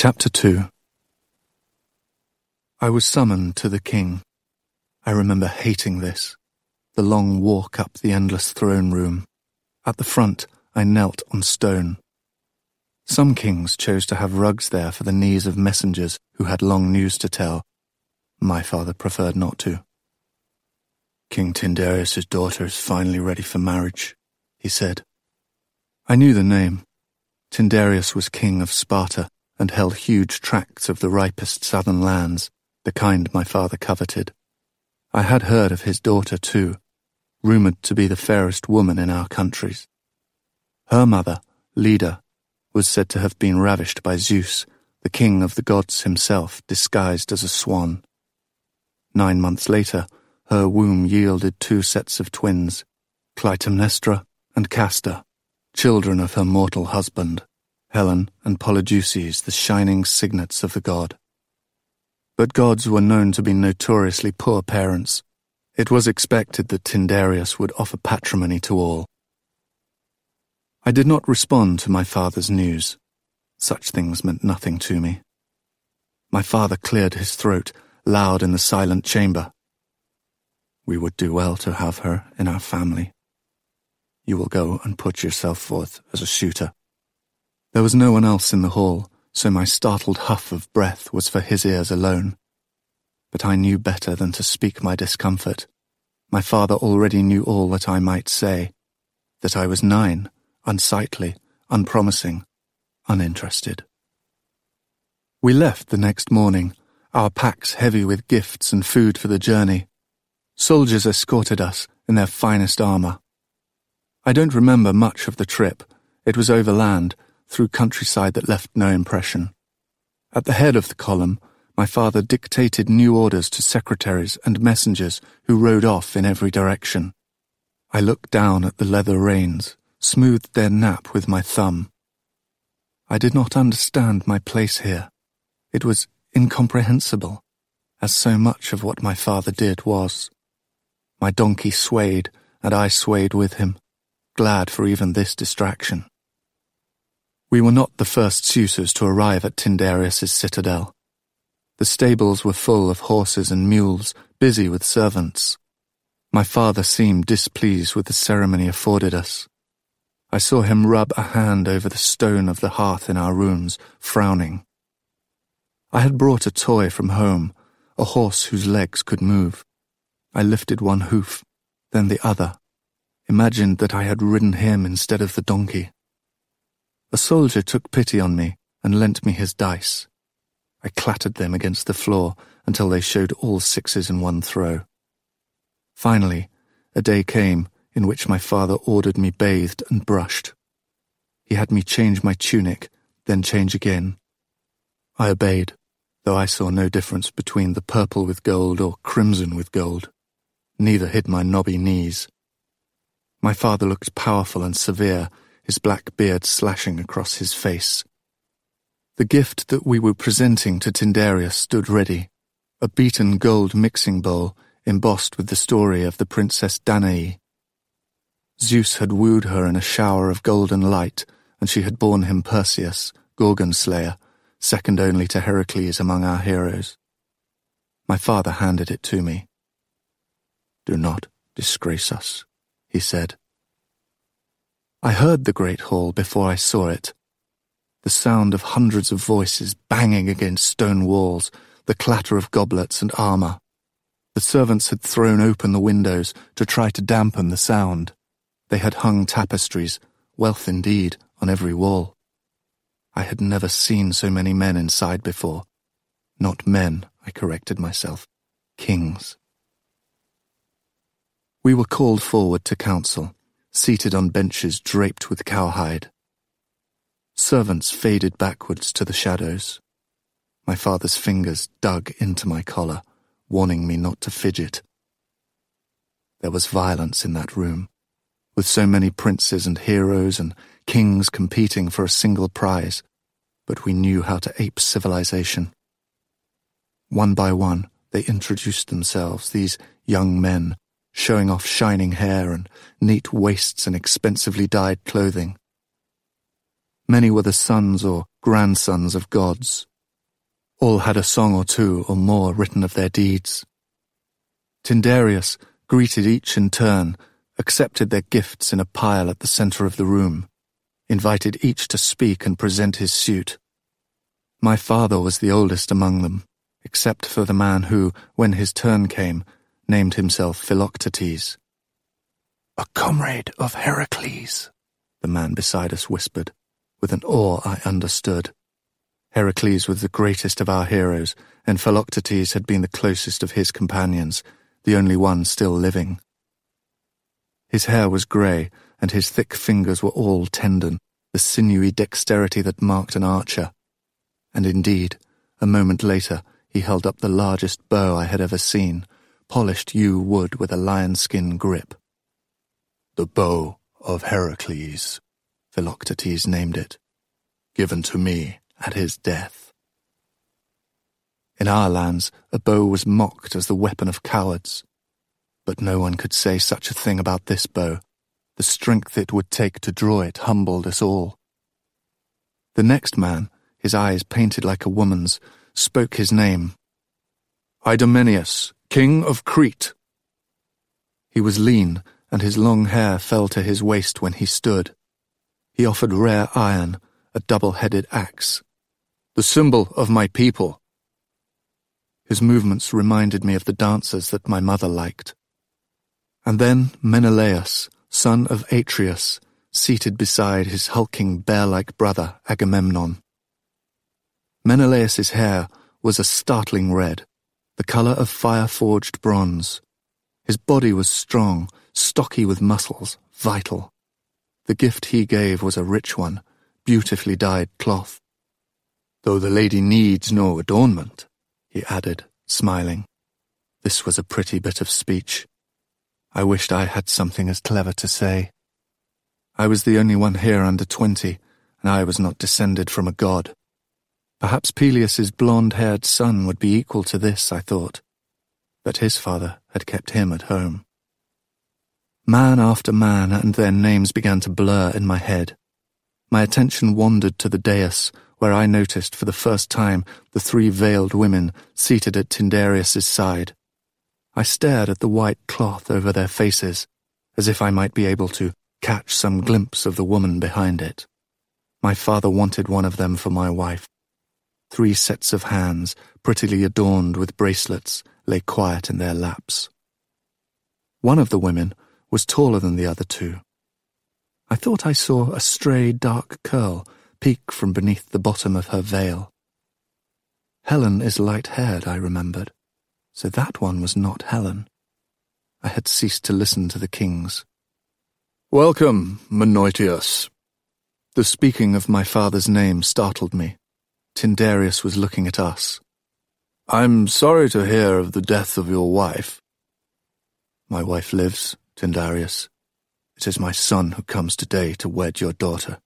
Chapter 2 I was summoned to the king. I remember hating this. The long walk up the endless throne room. At the front, I knelt on stone. Some kings chose to have rugs there for the knees of messengers who had long news to tell. My father preferred not to. King Tyndareus' daughter is finally ready for marriage, he said. I knew the name. Tyndareus was king of Sparta and held huge tracts of the ripest southern lands, the kind my father coveted. I had heard of his daughter too, rumoured to be the fairest woman in our countries. Her mother, Leda, was said to have been ravished by Zeus, the king of the gods himself, disguised as a swan. Nine months later, her womb yielded two sets of twins, Clytemnestra and Castor, children of her mortal husband. Helen and Polydeuces the shining cygnets of the god. But gods were known to be notoriously poor parents. It was expected that Tyndareus would offer patrimony to all. I did not respond to my father's news. Such things meant nothing to me. My father cleared his throat, loud in the silent chamber. We would do well to have her in our family. You will go and put yourself forth as a suitor. There was no one else in the hall, so my startled huff of breath was for his ears alone. But I knew better than to speak my discomfort. My father already knew all that I might say. That I was nine, unsightly, unpromising, uninterested. We left the next morning, our packs heavy with gifts and food for the journey. Soldiers escorted us in their finest armour. I don't remember much of the trip. It was overland, through countryside that left no impression. At the head of the column, my father dictated new orders to secretaries and messengers who rode off in every direction. I looked down at the leather reins, smoothed their nap with my thumb. I did not understand my place here. It was incomprehensible, as so much of what my father did was. My donkey swayed, and I swayed with him, glad for even this distraction. We were not the first suitors to arrive at Tyndareus' citadel. The stables were full of horses and mules, busy with servants. My father seemed displeased with the ceremony afforded us. I saw him rub a hand over the stone of the hearth in our rooms, frowning. I had brought a toy from home, a horse whose legs could move. I lifted one hoof, then the other, imagined that I had ridden him instead of the donkey. A soldier took pity on me and lent me his dice. I clattered them against the floor until they showed all sixes in one throw. Finally, a day came in which my father ordered me bathed and brushed. He had me change my tunic, then change again. I obeyed, though I saw no difference between the purple with gold or crimson with gold. Neither hid my knobby knees. My father looked powerful and severe his black beard slashing across his face. The gift that we were presenting to Tyndareus stood ready, a beaten gold mixing bowl embossed with the story of the Princess Danae. Zeus had wooed her in a shower of golden light, and she had borne him Perseus, Gorgon slayer, second only to Heracles among our heroes. My father handed it to me. Do not disgrace us, he said. I heard the great hall before I saw it. The sound of hundreds of voices banging against stone walls, the clatter of goblets and armour. The servants had thrown open the windows to try to dampen the sound. They had hung tapestries, wealth indeed, on every wall. I had never seen so many men inside before. Not men, I corrected myself. Kings. We were called forward to council seated on benches draped with cowhide. Servants faded backwards to the shadows. My father's fingers dug into my collar, warning me not to fidget. There was violence in that room, with so many princes and heroes and kings competing for a single prize, but we knew how to ape civilization. One by one, they introduced themselves, these young men showing off shining hair and neat waists and expensively dyed clothing. Many were the sons or grandsons of gods, All had a song or two or more written of their deeds. Tyndareus greeted each in turn, accepted their gifts in a pile at the center of the room, invited each to speak and present his suit. My father was the oldest among them, except for the man who, when his turn came, named himself Philoctetes. A comrade of Heracles, the man beside us whispered, with an awe I understood. Heracles was the greatest of our heroes, and Philoctetes had been the closest of his companions, the only one still living. His hair was grey, and his thick fingers were all tendon, the sinewy dexterity that marked an archer. And indeed, a moment later, he held up the largest bow I had ever seen, polished yew wood with a lion-skin grip. The bow of Heracles, Philoctetes named it, given to me at his death. In our lands, a bow was mocked as the weapon of cowards. But no one could say such a thing about this bow. The strength it would take to draw it humbled us all. The next man, his eyes painted like a woman's, spoke his name. Idomeneus, king of Crete. He was lean, and his long hair fell to his waist when he stood. He offered rare iron, a double-headed axe. The symbol of my people. His movements reminded me of the dancers that my mother liked. And then Menelaus, son of Atreus, seated beside his hulking bear-like brother Agamemnon. Menelaus's hair was a startling red, the color of fire-forged bronze. His body was strong, stocky with muscles, vital. The gift he gave was a rich one, beautifully dyed cloth. Though the lady needs no adornment, he added, smiling. This was a pretty bit of speech. I wished I had something as clever to say. I was the only one here under twenty, and I was not descended from a god. Perhaps Peleus's blond-haired son would be equal to this, I thought. But his father had kept him at home. Man after man and their names began to blur in my head. My attention wandered to the dais, where I noticed for the first time the three veiled women seated at Tyndareus's side. I stared at the white cloth over their faces, as if I might be able to catch some glimpse of the woman behind it. My father wanted one of them for my wife. Three sets of hands, prettily adorned with bracelets, lay quiet in their laps. One of the women was taller than the other two. I thought I saw a stray dark curl peek from beneath the bottom of her veil. Helen is light-haired, I remembered so that one was not Helen. I had ceased to listen to the kings. Welcome, Menoetius. The speaking of my father's name startled me. Tyndareus was looking at us. I'm sorry to hear of the death of your wife. My wife lives, Tyndareus. It is my son who comes today to wed your daughter.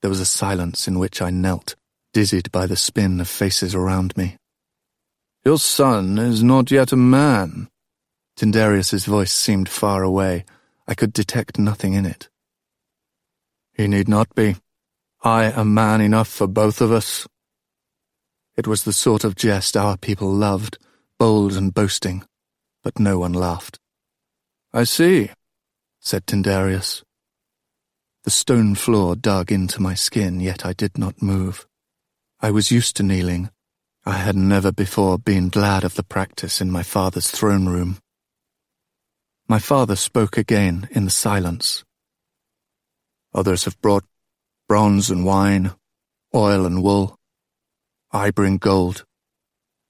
There was a silence in which I knelt, dizzied by the spin of faces around me. Your son is not yet a man. Tyndareus's voice seemed far away. I could detect nothing in it. He need not be. I am man enough for both of us. It was the sort of jest our people loved, bold and boasting, but no one laughed. I see, said Tyndareus. The stone floor dug into my skin, yet I did not move. I was used to kneeling, I had never before been glad of the practice in my father's throne room. My father spoke again in the silence. Others have brought bronze and wine, oil and wool. I bring gold,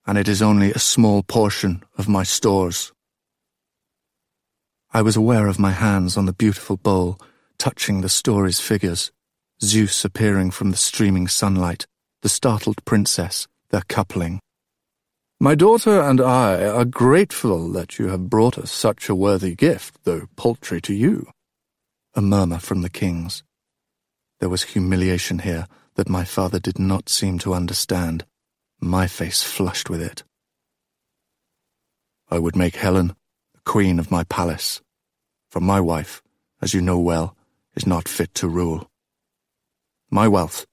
and it is only a small portion of my stores. I was aware of my hands on the beautiful bowl, touching the story's figures, Zeus appearing from the streaming sunlight, the startled princess, their coupling. My daughter and I are grateful that you have brought us such a worthy gift, though paltry to you. A murmur from the kings. There was humiliation here that my father did not seem to understand, my face flushed with it. I would make Helen the queen of my palace, for my wife, as you know well, is not fit to rule. My wealth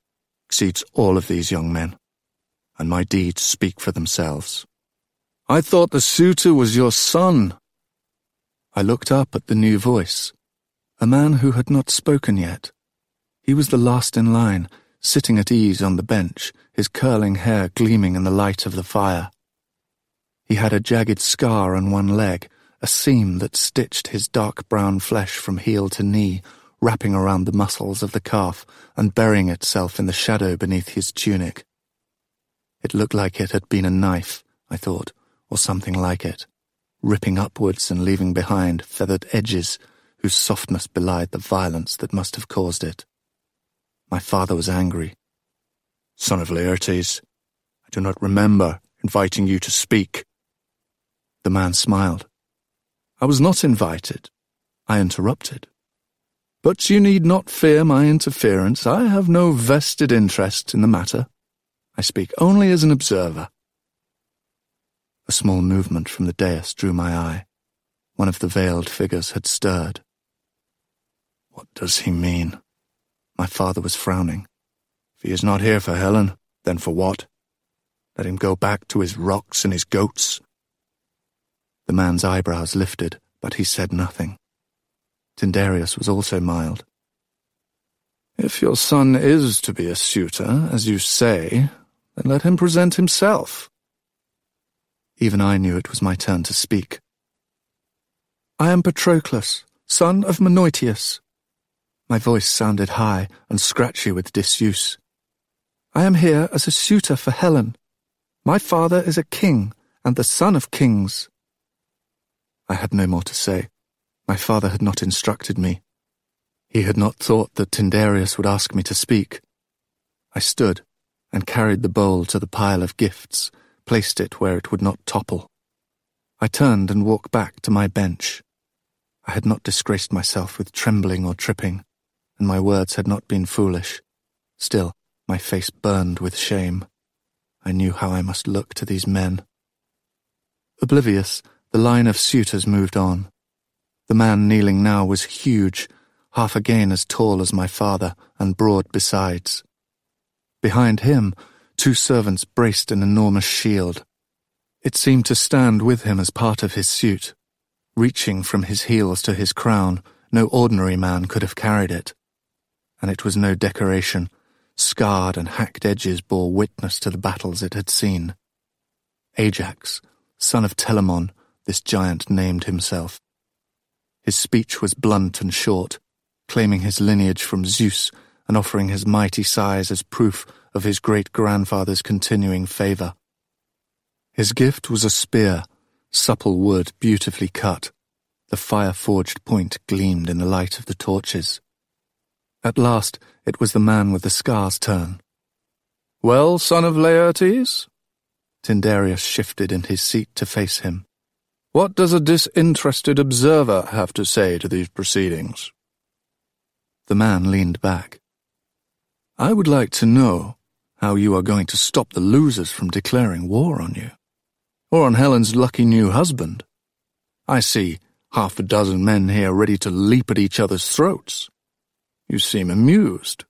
exceeds all of these young men. and my deeds speak for themselves. I thought the suitor was your son. I looked up at the new voice, a man who had not spoken yet. He was the last in line, sitting at ease on the bench, his curling hair gleaming in the light of the fire. He had a jagged scar on one leg, a seam that stitched his dark brown flesh from heel to knee, wrapping around the muscles of the calf and burying itself in the shadow beneath his tunic. It looked like it had been a knife, I thought, or something like it, ripping upwards and leaving behind feathered edges whose softness belied the violence that must have caused it. My father was angry. Son of Laertes, I do not remember inviting you to speak. The man smiled. I was not invited. I interrupted. But you need not fear my interference. I have no vested interest in the matter. I speak only as an observer. A small movement from the dais drew my eye. One of the veiled figures had stirred. What does he mean? My father was frowning. If he is not here for Helen, then for what? Let him go back to his rocks and his goats. The man's eyebrows lifted, but he said nothing. Tyndareus was also mild. If your son is to be a suitor, as you say, then let him present himself. Even I knew it was my turn to speak. I am Patroclus, son of Menoetius. My voice sounded high and scratchy with disuse. I am here as a suitor for Helen. My father is a king and the son of kings. I had no more to say. My father had not instructed me. He had not thought that Tyndareus would ask me to speak. I stood and carried the bowl to the pile of gifts, placed it where it would not topple. I turned and walked back to my bench. I had not disgraced myself with trembling or tripping, and my words had not been foolish. Still, my face burned with shame. I knew how I must look to these men. Oblivious, the line of suitors moved on. The man kneeling now was huge, half again as tall as my father, and broad besides. Behind him, two servants braced an enormous shield. It seemed to stand with him as part of his suit. Reaching from his heels to his crown, no ordinary man could have carried it. And it was no decoration. Scarred and hacked edges bore witness to the battles it had seen. Ajax, son of Telamon, this giant named himself. His speech was blunt and short, claiming his lineage from Zeus and offering his mighty size as proof of his great-grandfather's continuing favor. His gift was a spear, supple wood beautifully cut. The fire-forged point gleamed in the light of the torches. At last, it was the man with the scar's turn. Well, son of Laertes? Tyndareus shifted in his seat to face him. What does a disinterested observer have to say to these proceedings? The man leaned back. I would like to know how you are going to stop the losers from declaring war on you, or on Helen's lucky new husband. I see half a dozen men here ready to leap at each other's throats. You seem amused.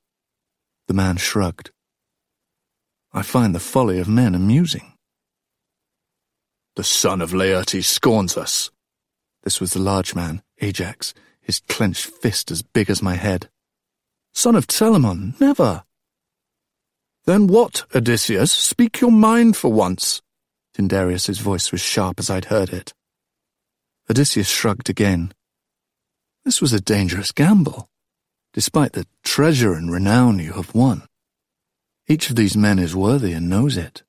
The man shrugged. I find the folly of men amusing. The son of Laertes scorns us. This was the large man, Ajax, his clenched fist as big as my head. Son of Telamon, never. Then what, Odysseus? Speak your mind for once. Tyndareus's voice was sharp as I'd heard it. Odysseus shrugged again. This was a dangerous gamble, despite the treasure and renown you have won. Each of these men is worthy and knows it.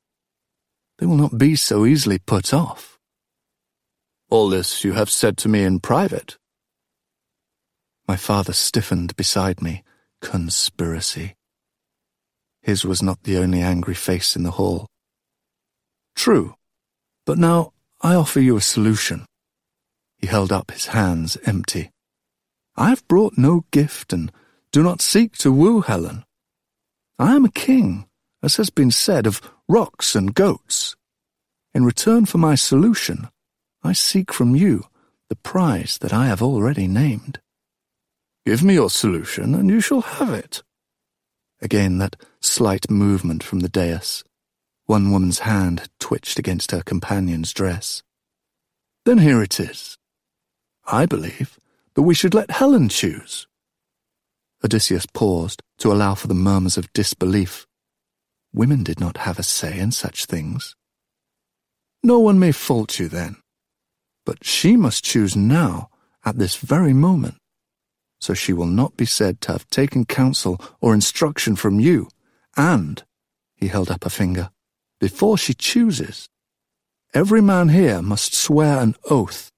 They will not be so easily put off. All this you have said to me in private. My father stiffened beside me. Conspiracy. His was not the only angry face in the hall. True, but now I offer you a solution. He held up his hands empty. I have brought no gift and do not seek to woo Helen. I am a king, as has been said, of rocks and goats. In return for my solution, I seek from you the prize that I have already named. Give me your solution, and you shall have it. Again that slight movement from the dais. One woman's hand had twitched against her companion's dress. Then here it is. I believe that we should let Helen choose. Odysseus paused to allow for the murmurs of disbelief. Women did not have a say in such things. No one may fault you then. But she must choose now, at this very moment. So she will not be said to have taken counsel or instruction from you, and, he held up a finger, before she chooses, every man here must swear an oath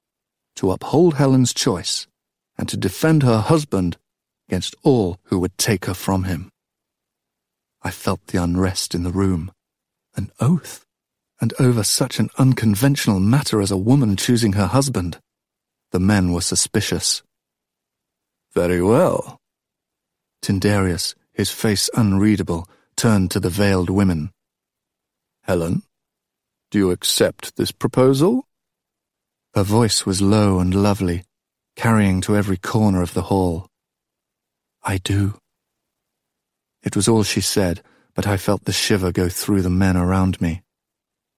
to uphold Helen's choice and to defend her husband against all who would take her from him. I felt the unrest in the room. An oath? And over such an unconventional matter as a woman choosing her husband. The men were suspicious. Very well. Tyndareus, his face unreadable, turned to the veiled women. Helen, do you accept this proposal? Her voice was low and lovely, carrying to every corner of the hall. I do. It was all she said, but I felt the shiver go through the men around me.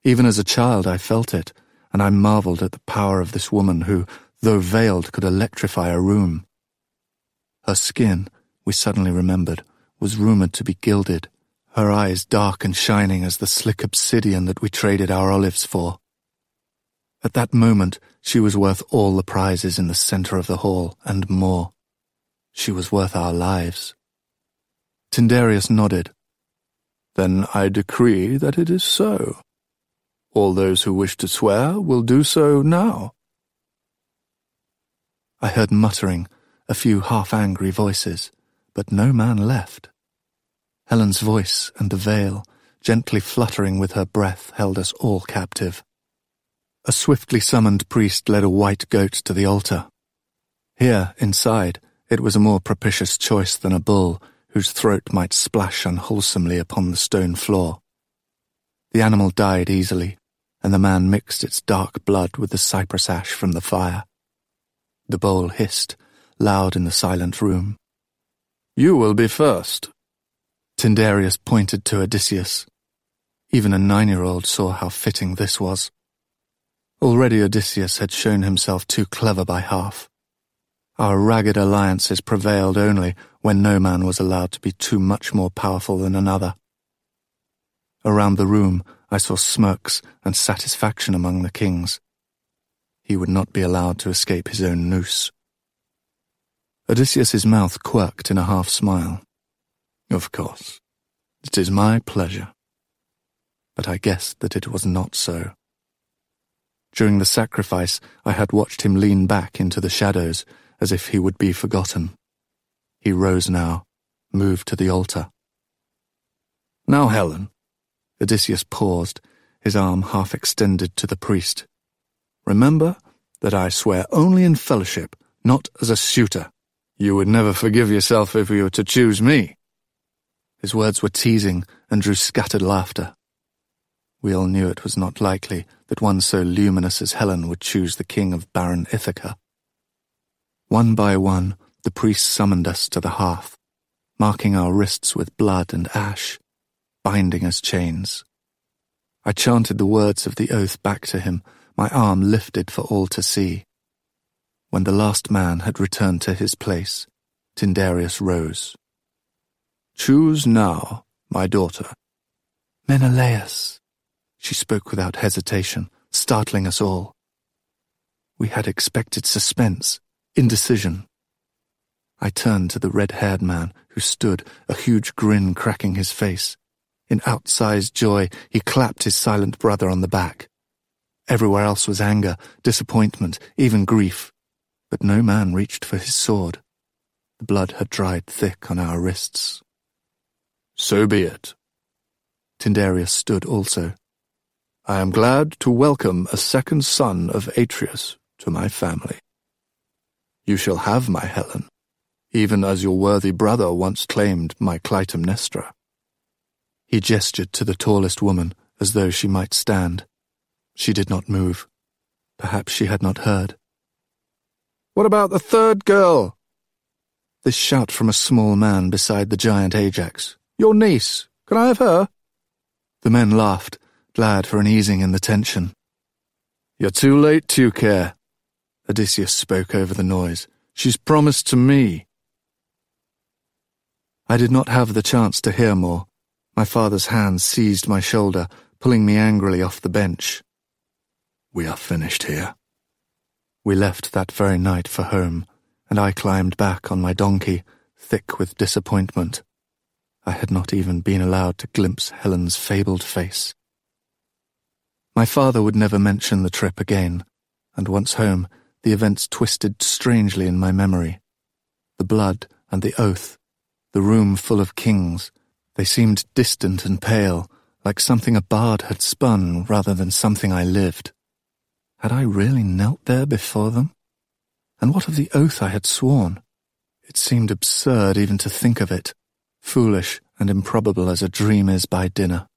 Even as a child I felt it, and I marvelled at the power of this woman who, though veiled, could electrify a room. Her skin, we suddenly remembered, was rumoured to be gilded, her eyes dark and shining as the slick obsidian that we traded our olives for. At that moment, she was worth all the prizes in the centre of the hall, and more. She was worth our lives. Tyndareus nodded. Then I decree that it is so. All those who wish to swear will do so now. I heard muttering, a few half-angry voices, but no man left. Helen's voice and the veil, gently fluttering with her breath, held us all captive. A swiftly summoned priest led a white goat to the altar. Here, inside, it was a more propitious choice than a bull whose throat might splash unwholesomely upon the stone floor. The animal died easily, and the man mixed its dark blood with the cypress ash from the fire. The bowl hissed, loud in the silent room. You will be first. Tyndareus pointed to Odysseus. Even a nine-year-old saw how fitting this was. Already Odysseus had shown himself too clever by half. Our ragged alliances prevailed only when no man was allowed to be too much more powerful than another. Around the room, I saw smirks and satisfaction among the kings. He would not be allowed to escape his own noose. Odysseus's mouth quirked in a half smile. Of course, it is my pleasure. But I guessed that it was not so. During the sacrifice, I had watched him lean back into the shadows as if he would be forgotten. He rose now, moved to the altar. Now, Helen. Odysseus paused, his arm half extended to the priest. Remember that I swear only in fellowship, not as a suitor. You would never forgive yourself if you were to choose me. His words were teasing and drew scattered laughter. We all knew it was not likely that one so luminous as Helen would choose the king of barren Ithaca. One by one, the priests summoned us to the hearth, marking our wrists with blood and ash, binding as chains. I chanted the words of the oath back to him, my arm lifted for all to see. When the last man had returned to his place, Tyndareus rose. Choose now, my daughter. Menelaus. She spoke without hesitation, startling us all. We had expected suspense, indecision. I turned to the red-haired man who stood, a huge grin cracking his face. In outsized joy, he clapped his silent brother on the back. Everywhere else was anger, disappointment, even grief. But no man reached for his sword. The blood had dried thick on our wrists. So be it. Tyndareus stood also. I am glad to welcome a second son of Atreus to my family. You shall have my Helen, even as your worthy brother once claimed my Clytemnestra. He gestured to the tallest woman as though she might stand. She did not move. Perhaps she had not heard. What about the third girl? This shout from a small man beside the giant Ajax. Your niece. Can I have her? The men laughed, glad for an easing in the tension. You're too late, Teucer. Odysseus spoke over the noise. She's promised to me. I did not have the chance to hear more. My father's hand seized my shoulder, pulling me angrily off the bench. We are finished here. We left that very night for home, and I climbed back on my donkey, thick with disappointment. I had not even been allowed to glimpse Helen's fabled face. My father would never mention the trip again, and once home, the events twisted strangely in my memory. The blood and the oath, the room full of kings, they seemed distant and pale, like something a bard had spun rather than something I lived. Had I really knelt there before them? And what of the oath I had sworn? It seemed absurd even to think of it, foolish and improbable as a dream is by dinner.